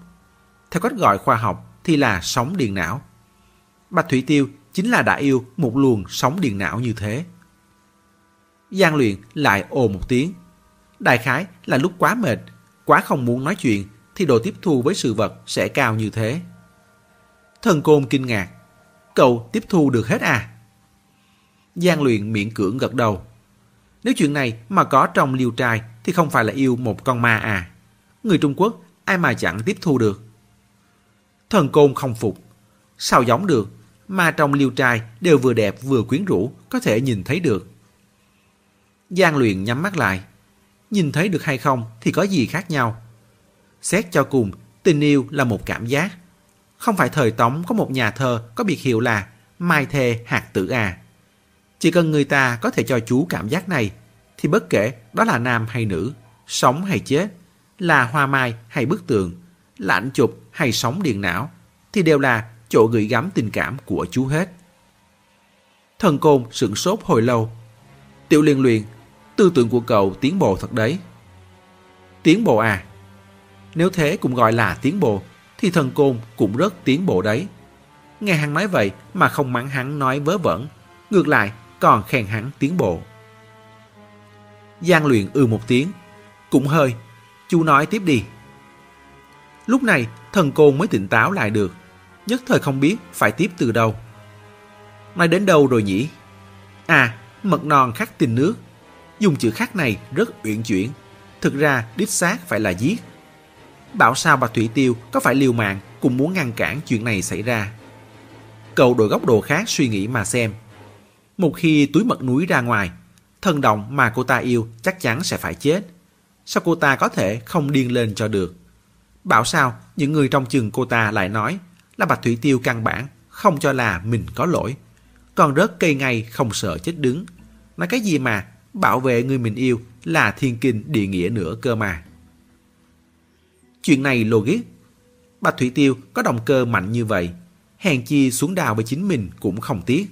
Theo cách gọi khoa học thì là sóng điện não. Bạch Thủy Tiêu chính là đã yêu một luồng sóng điện não như thế. Giang luyện lại ồ một tiếng. Đại khái là lúc quá mệt, quá không muốn nói chuyện thì độ tiếp thu với sự vật sẽ cao như thế. Thần côn kinh ngạc. Cậu tiếp thu được hết à? Giang luyện miễn cưỡng gật đầu. Nếu chuyện này mà có trong liêu trai thì không phải là yêu một con ma à. Người Trung Quốc ai mà chẳng tiếp thu được. Thần côn không phục. Sao giống được, ma trong liêu trai đều vừa đẹp vừa quyến rũ, có thể nhìn thấy được. Giang luyện nhắm mắt lại. nhìn thấy được hay không thì có gì khác nhau. Xét cho cùng, tình yêu là một cảm giác. Không phải thời Tống có một nhà thơ có biệt hiệu là Mai Thê Hạt Tử À. Chỉ cần người ta có thể cho chú cảm giác này, thì bất kể đó là nam hay nữ, sống hay chết, là hoa mai hay bức tường, là ảnh chụp hay sóng điện não, thì đều là chỗ gửi gắm tình cảm của chú hết. Thần côn sửng sốt hồi lâu. Tiểu liên luyện, tư tưởng của cậu tiến bộ thật đấy. Tiến bộ à? Nếu thế cũng gọi là tiến bộ, thì thần côn cũng rất tiến bộ đấy. Nghe hắn nói vậy mà không mắng hắn nói vớ vẩn, ngược lại còn khen hắn tiến bộ. Giang luyện ư một tiếng, cũng hơi, chú nói tiếp đi. Lúc này thần côn mới tỉnh táo lại được, nhất thời không biết phải tiếp từ đâu. Nói đến đâu rồi nhỉ? À, mật non khắc tình nước. Dùng chữ khắc này rất uyển chuyển. Thực ra đích xác phải là giết. Bảo sao bà Thủy Tiêu có phải liều mạng cũng muốn ngăn cản chuyện này xảy ra. Cậu đổi góc độ khác suy nghĩ mà xem. Một khi túi mật núi ra ngoài, thần động mà cô ta yêu chắc chắn sẽ phải chết. Sao cô ta có thể không điên lên cho được? Bảo sao những người trong chừng cô ta lại nói là Bạch Thủy Tiêu căn bản không cho là mình có lỗi. Còn rớt cây ngay không sợ chết đứng. Nói cái gì mà bảo vệ người mình yêu là thiên kinh địa nghĩa nữa cơ mà. Chuyện này logic. Bạch Thủy Tiêu có động cơ mạnh như vậy. Hèn chi xuống đào với chính mình cũng không tiếc.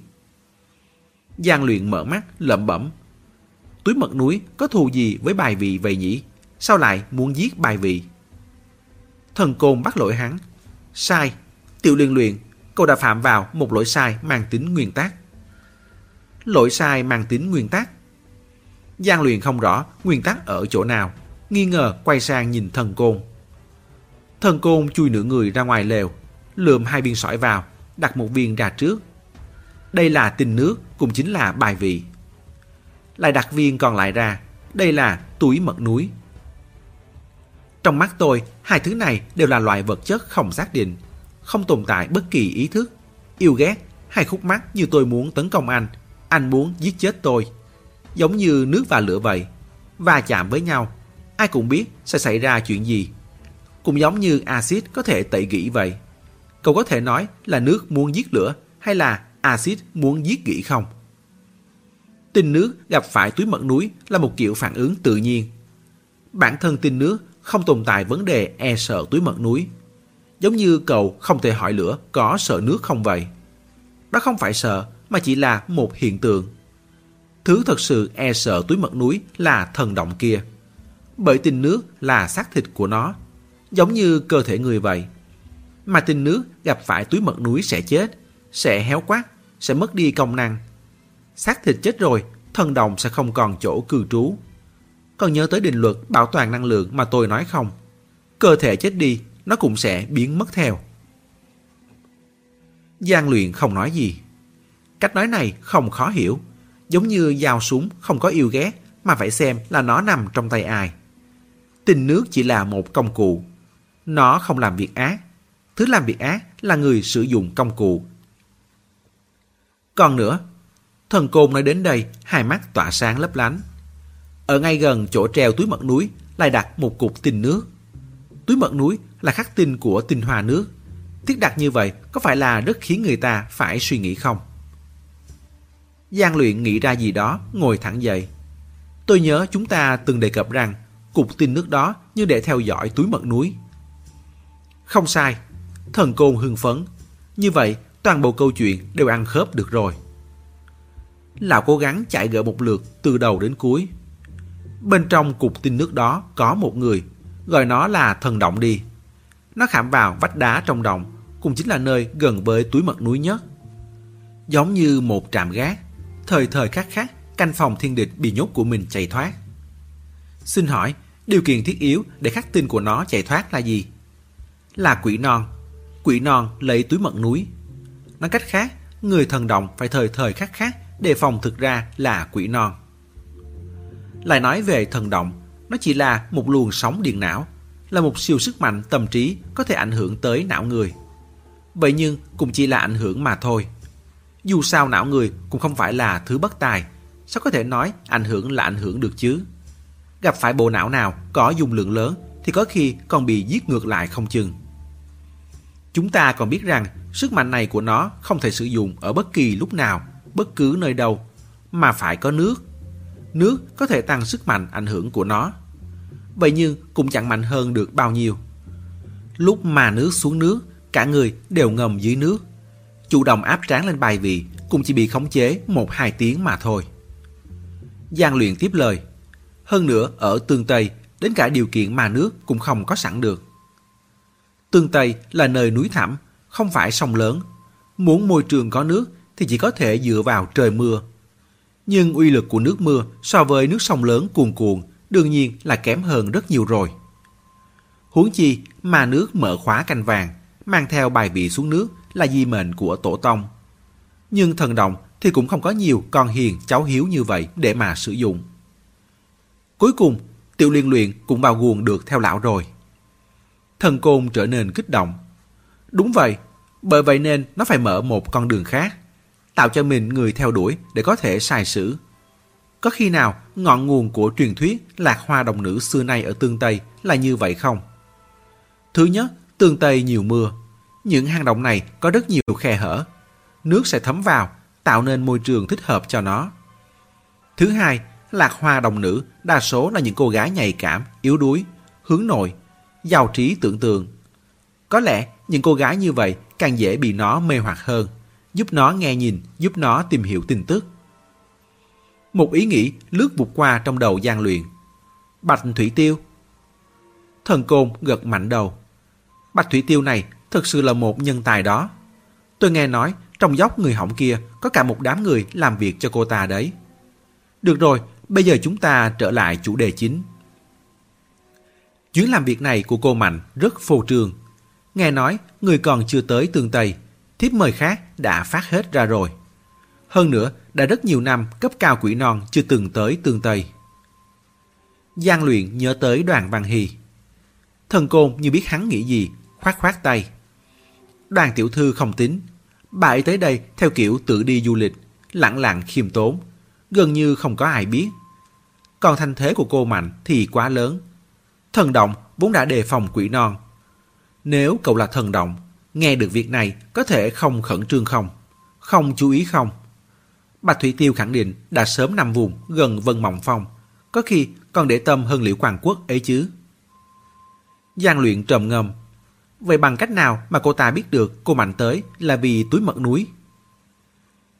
Giang luyện mở mắt, lẩm bẩm. Túi mật núi có thù gì với bài vị vậy nhỉ? Sao lại muốn giết bài vị? Thần côn bắt lỗi hắn. Sai. Tiểu liên luyện, cậu đã phạm vào một lỗi sai mang tính nguyên tắc. Lỗi sai mang tính nguyên tắc. Giang luyện không rõ nguyên tắc ở chỗ nào, nghi ngờ quay sang nhìn thần côn. Thần côn chui nửa người ra ngoài lều, lượm hai viên sỏi vào, đặt một viên ra trước. Đây là tinh nước, cũng chính là bài vị. Lại đặt viên còn lại ra, đây là túi mật núi. Trong mắt tôi, hai thứ này đều là loại vật chất không xác định, không tồn tại bất kỳ ý thức, yêu ghét hay khúc mắc như tôi muốn tấn công anh, anh muốn giết chết tôi. Giống như nước và lửa vậy, va chạm với nhau, ai cũng biết sẽ xảy ra chuyện gì. Cũng giống như axit có thể tẩy gỉ vậy. Cậu có thể nói là nước muốn giết lửa hay là axit muốn giết gỉ không? Tinh nước gặp phải túi mật núi là một kiểu phản ứng tự nhiên. Bản thân tinh nước không tồn tại vấn đề e sợ túi mật núi. Giống như cậu không thể hỏi lửa có sợ nước không vậy. Đó không phải sợ mà chỉ là một hiện tượng. Thứ thật sự e sợ túi mật núi là thần động kia. Bởi tinh nước là xác thịt của nó, giống như cơ thể người vậy. Mà tinh nước gặp phải túi mật núi sẽ chết, sẽ héo quát, sẽ mất đi công năng. Xác thịt chết rồi, thần đồng sẽ không còn chỗ cư trú. Còn nhớ tới định luật bảo toàn năng lượng mà tôi nói không? Cơ thể chết đi, nó cũng sẽ biến mất theo. Giang luyện không nói gì. Cách nói này không khó hiểu. Giống như dao súng không có yêu ghét mà phải xem là nó nằm trong tay ai. Tình nước chỉ là một công cụ. Nó không làm việc ác. Thứ làm việc ác là người sử dụng công cụ. Còn nữa, thần côn nói đến đây, hai mắt tỏa sáng lấp lánh. Ở ngay gần chỗ treo túi mật núi lại đặt một cục tinh nước. Túi mật núi là khắc tinh của tinh hoa nước. Thiết đặt như vậy có phải là rất khiến người ta phải suy nghĩ không? Giang luyện nghĩ ra gì đó, ngồi thẳng dậy. Tôi nhớ chúng ta từng đề cập rằng cục tinh nước đó như để theo dõi túi mật núi. Không sai, thần côn hưng phấn. Như vậy, toàn bộ câu chuyện đều ăn khớp được rồi. Lão cố gắng chạy gỡ một lượt từ đầu đến cuối. Bên trong cục tinh nước đó có một người, gọi nó là thần động đi. Nó khảm vào vách đá trong động, cũng chính là nơi gần với túi mật núi nhất. Giống như một trạm gác, thời thời khắc khắc, canh phòng thiên địch bị nhốt của mình chạy thoát. Xin hỏi, điều kiện thiết yếu để khắc tinh của nó chạy thoát là gì? Là quỷ non. Quỷ non lấy túi mật núi. Nói cách khác, người thần động phải thời thời khắc khắc đề phòng thực ra là quỷ non. Lại nói về thần động, nó chỉ là một luồng sóng điện não, là một siêu sức mạnh tâm trí có thể ảnh hưởng tới não người. Vậy nhưng cũng chỉ là ảnh hưởng mà thôi. Dù sao não người cũng không phải là thứ bất tài, sao có thể nói ảnh hưởng là ảnh hưởng được chứ? gặp phải bộ não nào có dung lượng lớn thì có khi còn bị giết ngược lại không chừng. Chúng ta còn biết rằng sức mạnh này của nó không thể sử dụng ở bất kỳ lúc nào, bất cứ nơi đâu, mà phải có nước. Nước có thể tăng sức mạnh ảnh hưởng của nó. Vậy nhưng cũng chẳng mạnh hơn được bao nhiêu. Lúc mà nước xuống nước, cả người đều ngầm dưới nước. Chủ động áp trán lên bài vị cũng chỉ bị khống chế một hai tiếng mà thôi. Giang luyện tiếp lời. Hơn nữa, ở tương Tây, đến cả điều kiện mà nước cũng không có sẵn được. Tương Tây là nơi núi thẳm, không phải sông lớn. Muốn môi trường có nước thì chỉ có thể dựa vào trời mưa. Nhưng uy lực của nước mưa so với nước sông lớn cuồn cuộn đương nhiên là kém hơn rất nhiều rồi. Huống chi mà nước mở khóa canh vàng, mang theo bài vị xuống nước là di mệnh của tổ tông. Nhưng thần đồng thì cũng không có nhiều con hiền cháu hiếu như vậy để mà sử dụng. Cuối cùng, tiểu liên luyện cũng vào guồng được theo lão rồi. Thần côn trở nên kích động. Đúng vậy, bởi vậy nên nó phải mở một con đường khác, tạo cho mình người theo đuổi để có thể sai sử. Có khi nào ngọn nguồn của truyền thuyết lạc hoa đồng nữ xưa nay ở tương Tây là như vậy không? Thứ nhất, tương Tây nhiều mưa. Những hang động này có rất nhiều khe hở. Nước sẽ thấm vào, tạo nên môi trường thích hợp cho nó. Thứ hai, lạc hoa đồng nữ đa số là những cô gái nhạy cảm, yếu đuối, hướng nội, giàu trí tưởng tượng. Có lẽ những cô gái như vậy càng dễ bị nó mê hoặc hơn, giúp nó nghe nhìn, giúp nó tìm hiểu tin tức. Một ý nghĩ lướt vụt qua trong đầu gian luyện. Bạch Thủy Tiêu. Thần Côn gật mạnh đầu. Bạch Thủy Tiêu này thực sự là một nhân tài đó. Tôi nghe nói trong dốc người hỏng kia có cả một đám người làm việc cho cô ta đấy. Được rồi, bây giờ chúng ta trở lại chủ đề chính. Chuyến làm việc này của cô Mạnh rất phô trương. Nghe nói người còn chưa tới tương Tây, thiếp mời khác đã phát hết ra rồi. Hơn nữa, đã rất nhiều năm cấp cao quỷ non chưa từng tới tương Tây. Giang luyện nhớ tới đoàn Văn Hy. Thần côn như biết hắn nghĩ gì, khoát khoát tay. Đoàn tiểu thư không tính. Bà ấy tới đây theo kiểu tự đi du lịch, lặng lặng khiêm tốn, gần như không có ai biết. Còn thanh thế của cô Mạnh thì quá lớn. Thần động vốn đã đề phòng quỷ non. Nếu cậu là thần động, nghe được việc này có thể không khẩn trương không? Không chú ý không? Bạch Thủy Tiêu khẳng định đã sớm nằm vùng gần Vân Mộng Phong, có khi còn để tâm hơn liễu quan quốc ấy chứ. Giang luyện trầm ngâm. Vậy bằng cách nào mà cô ta biết được cô Mạnh tới là vì túi mật núi?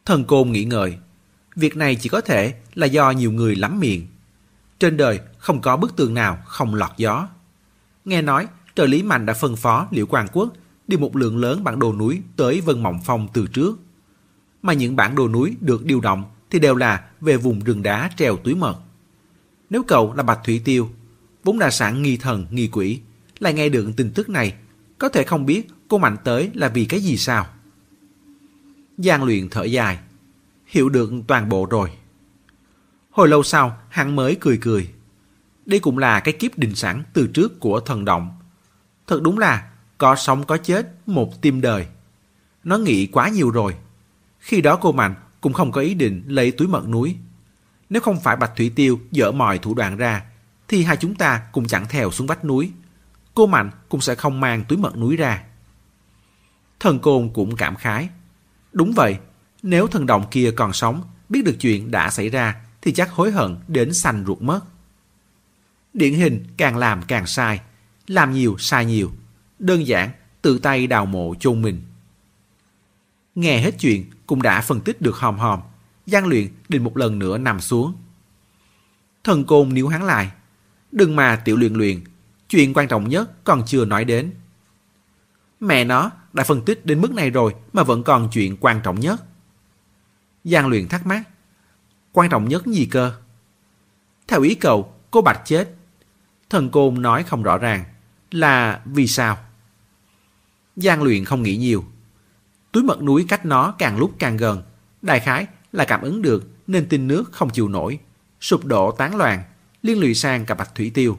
Thần Côn nghĩ ngợi. Việc này chỉ có thể là do nhiều người lắm miệng. Trên đời không có bức tường nào không lọt gió. Nghe nói trợ lý Mạnh đã phân phó Liễu Quang Quốc đi một lượng lớn bản đồ núi tới Vân Mộng Phong từ trước. Mà những bản đồ núi được điều động thì đều là về vùng rừng đá treo túi mật. Nếu cậu là Bạch Thủy Tiêu, vốn đa sản nghi thần, nghi quỷ, lại nghe được tin tức này, có thể không biết cô Mạnh tới là vì cái gì sao? Giang luyện thở dài, hiểu được toàn bộ rồi. Hồi lâu sau, hắn mới cười cười. Đây cũng là cái kiếp định sẵn từ trước của thần động. Thật đúng là có sống có chết, một tim đời. Nó nghĩ quá nhiều rồi. Khi đó cô Mạnh cũng không có ý định lấy túi mật núi. Nếu không phải Bạch Thủy Tiêu dỡ mọi thủ đoạn ra, thì hai chúng ta cũng chẳng theo xuống vách núi. Cô Mạnh cũng sẽ không mang túi mật núi ra. Thần Côn cũng cảm khái. Đúng vậy, nếu thần động kia còn sống, biết được chuyện đã xảy ra, thì chắc hối hận đến sành ruột mất. Điển hình càng làm càng sai, làm nhiều sai nhiều. Đơn giản, tự tay đào mộ chôn mình. Nghe hết chuyện, cũng đã phân tích được hòm hòm. gian luyện định một lần nữa nằm xuống. Thần côn níu hắn lại. Đừng mà tiểu luyện luyện, chuyện quan trọng nhất còn chưa nói đến. Mẹ nó đã phân tích đến mức này rồi mà vẫn còn chuyện quan trọng nhất. Giang luyện thắc mắc. Quan trọng nhất gì cơ? Theo ý cậu, cô Bạch chết. Thần côn nói không rõ ràng. Là vì sao? Giang luyện không nghĩ nhiều. Túi mật núi cách nó càng lúc càng gần. Đại khái là cảm ứng được nên tin nước không chịu nổi. Sụp đổ tán loạn, liên lụy sang cả bạch thủy tiêu.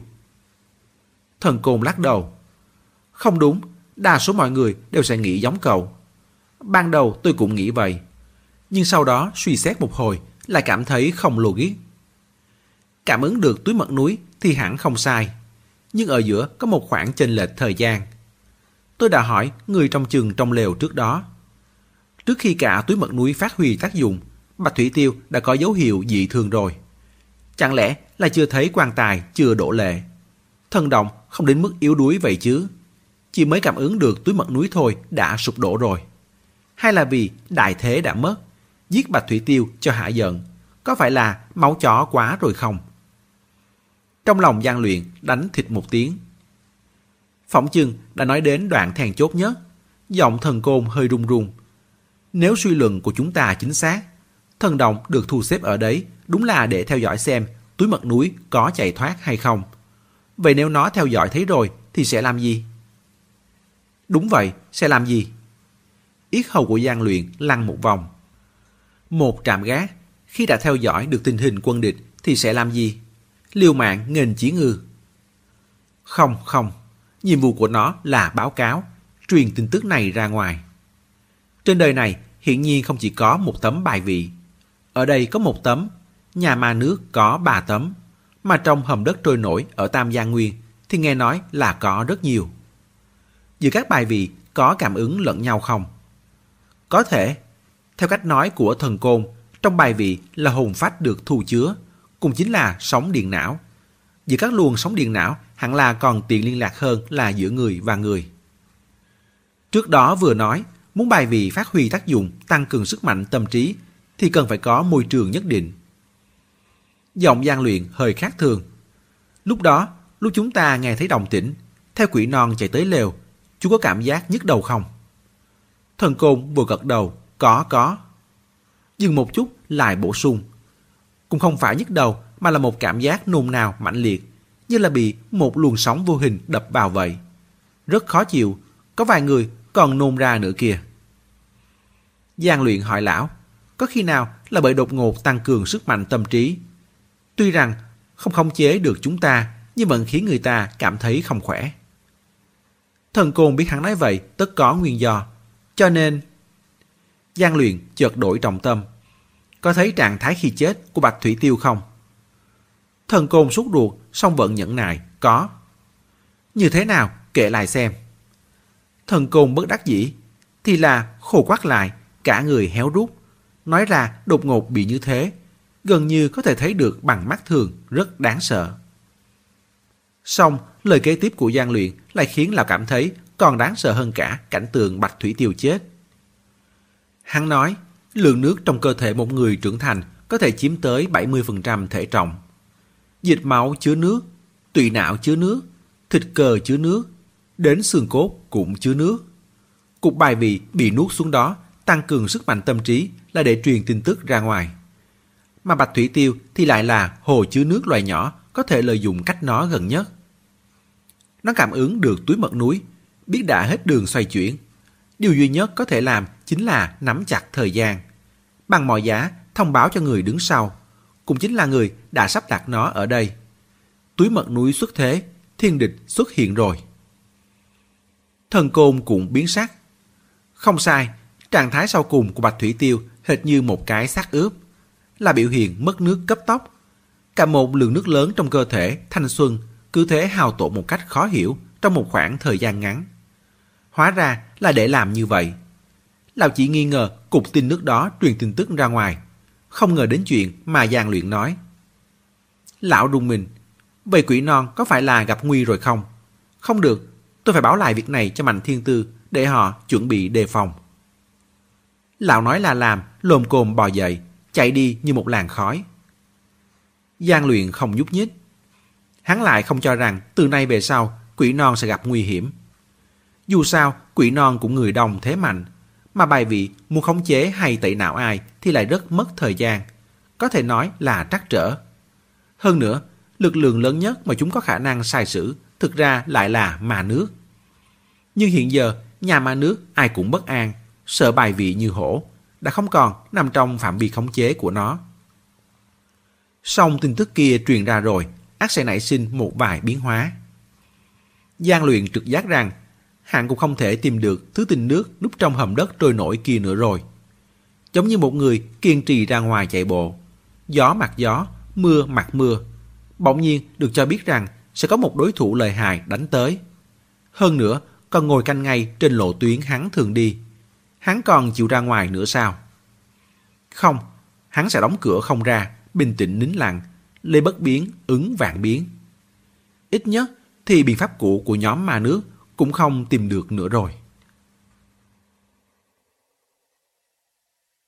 Thần côn lắc đầu. Không đúng, đa số mọi người đều sẽ nghĩ giống cậu. Ban đầu tôi cũng nghĩ vậy. Nhưng sau đó suy xét một hồi lại cảm thấy không logic. Cảm ứng được túi mật núi thì hẳn không sai. Nhưng ở giữa có một khoảng chênh lệch thời gian. Tôi đã hỏi người trong chừng trong lều trước đó. Trước khi cả túi mật núi phát huy tác dụng, Bạch Thủy Tiêu đã có dấu hiệu dị thường rồi. Chẳng lẽ là chưa thấy quan tài chưa đổ lệ? Thần động không đến mức yếu đuối vậy chứ. Chỉ mới cảm ứng được túi mật núi thôi đã sụp đổ rồi. Hay là vì đại thế đã mất, giết Bạch Thủy Tiêu cho hạ giận, có phải là máu chó quá rồi không? Trong lòng gian luyện đánh thịt một tiếng. Phỏng chừng đã nói đến đoạn thèn chốt nhất, giọng thần côn hơi run run. Nếu suy luận của chúng ta chính xác, thần động được thu xếp ở đấy đúng là để theo dõi xem túi mật núi có chạy thoát hay không. Vậy nếu nó theo dõi thấy rồi thì sẽ làm gì? Đúng vậy, sẽ làm gì? Yết hầu của Giang Luyện lăn một vòng. Một trạm gác, khi đã theo dõi được tình hình quân địch thì sẽ làm gì? Liều mạng nghênh chỉ ngư. Không, không. Nhiệm vụ của nó là báo cáo, truyền tin tức này ra ngoài. Trên đời này, hiển nhiên không chỉ có một tấm bài vị. Ở đây có một tấm, nhà ma nước có ba tấm, mà trong hầm đất trôi nổi ở Tam Giang Nguyên thì nghe nói là có rất nhiều. Giữa các bài vị có cảm ứng lẫn nhau không? Có thể. Theo cách nói của thần côn, trong bài vị là hồn phách được thu chứa, cũng chính là sóng điện não. Giữa các luồng sóng điện não hẳn là còn tiện liên lạc hơn là giữa người và người. Trước đó vừa nói, muốn bài vị phát huy tác dụng tăng cường sức mạnh tâm trí thì cần phải có môi trường nhất định. Giọng gian luyện hơi khác thường. Lúc đó, lúc chúng ta nghe thấy đồng tĩnh, theo quỷ non chạy tới lều, chú có cảm giác nhức đầu không? Thần côn vừa gật đầu, có có. Dừng một chút lại bổ sung. Cũng không phải nhức đầu mà là một cảm giác nôn nao mãnh liệt, như là bị một luồng sóng vô hình đập vào vậy. Rất khó chịu, có vài người còn nôn ra nữa kìa. Giang luyện hỏi lão, có khi nào là bởi đột ngột tăng cường sức mạnh tâm trí? Tuy rằng không khống chế được chúng ta, nhưng vẫn khiến người ta cảm thấy không khỏe. Thần côn biết hắn nói vậy tất có nguyên do, cho nên gian luyện chợt đổi trọng tâm. Có thấy trạng thái khi chết của Bạch Thủy Tiêu không? Thần côn sốt ruột, song vẫn nhẫn nại, có. Như thế nào, kể lại xem. Thần côn bất đắc dĩ, thì là khô quát lại, cả người héo rút. Nói ra đột ngột bị như thế, gần như có thể thấy được bằng mắt thường, rất đáng sợ. Xong, lời kế tiếp của gian Luyện lại khiến Lão cảm thấy còn đáng sợ hơn cả cảnh tượng Bạch Thủy Tiêu chết. Hắn nói, lượng nước trong cơ thể một người trưởng thành có thể chiếm tới 70% thể trọng. Dịch máu chứa nước, tụy não chứa nước, thịt cờ chứa nước, đến xương cốt cũng chứa nước. Cục bài vị bị nuốt xuống đó tăng cường sức mạnh tâm trí là để truyền tin tức ra ngoài. Mà bạch thủy tiêu thì lại là hồ chứa nước loài nhỏ có thể lợi dụng cách nó gần nhất. Nó cảm ứng được túi mật núi, biết đã hết đường xoay chuyển. Điều duy nhất có thể làm chính là nắm chặt thời gian. Bằng mọi giá, thông báo cho người đứng sau, cũng chính là người đã sắp đặt nó ở đây. Túi mật núi xuất thế, thiên địch xuất hiện rồi. Thần côn cũng biến sắc. Không sai, trạng thái sau cùng của Bạch Thủy Tiêu hệt như một cái xác ướp, là biểu hiện mất nước cấp tốc. Cả một lượng nước lớn trong cơ thể, thanh xuân, cứ thế hao tổn một cách khó hiểu trong một khoảng thời gian ngắn. Hóa ra là để làm như vậy. Lão chỉ nghi ngờ cục tin nước đó truyền tin tức ra ngoài. Không ngờ đến chuyện mà Giang Luyện nói. Lão rung mình. Vậy quỷ non có phải là gặp nguy rồi không? Không được, tôi phải báo lại việc này cho Mạnh Thiên Tư để họ chuẩn bị đề phòng. Lão nói là làm, lồm cồm bò dậy, chạy đi như một làn khói. Giang Luyện không nhúc nhích. Hắn lại không cho rằng từ nay về sau quỷ non sẽ gặp nguy hiểm. Dù sao, quỷ non cũng người đông thế mạnh, mà bài vị muốn khống chế hay tẩy não ai thì lại rất mất thời gian, có thể nói là trắc trở. Hơn nữa, lực lượng lớn nhất mà chúng có khả năng sai sử thực ra lại là ma nước. Nhưng hiện giờ, nhà ma nước ai cũng bất an, sợ bài vị như hổ, đã không còn nằm trong phạm vi khống chế của nó. Xong tin tức kia truyền ra rồi, ác sẽ nảy sinh một vài biến hóa. Giang luyện trực giác rằng hắn cũng không thể tìm được thứ tinh nước núp trong hầm đất trôi nổi kia nữa rồi. Giống như một người kiên trì ra ngoài chạy bộ. Gió mặt gió, mưa mặt mưa. bỗng nhiên được cho biết rằng sẽ có một đối thủ lợi hại đánh tới. Hơn nữa, còn ngồi canh ngay trên lộ tuyến hắn thường đi. Hắn còn chịu ra ngoài nữa sao? Không, hắn sẽ đóng cửa không ra, bình tĩnh nín lặng, lê bất biến, ứng vạn biến. Ít nhất thì biện pháp cũ của nhóm ma nước cũng không tìm được nữa rồi.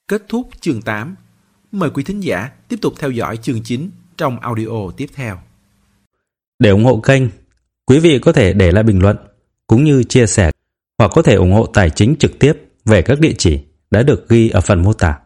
Kết thúc chương 8. Mời quý thính giả tiếp tục theo dõi chương 9 trong audio tiếp theo. Để ủng hộ kênh, quý vị có thể để lại bình luận cũng như chia sẻ hoặc có thể ủng hộ tài chính trực tiếp về các địa chỉ đã được ghi ở phần mô tả.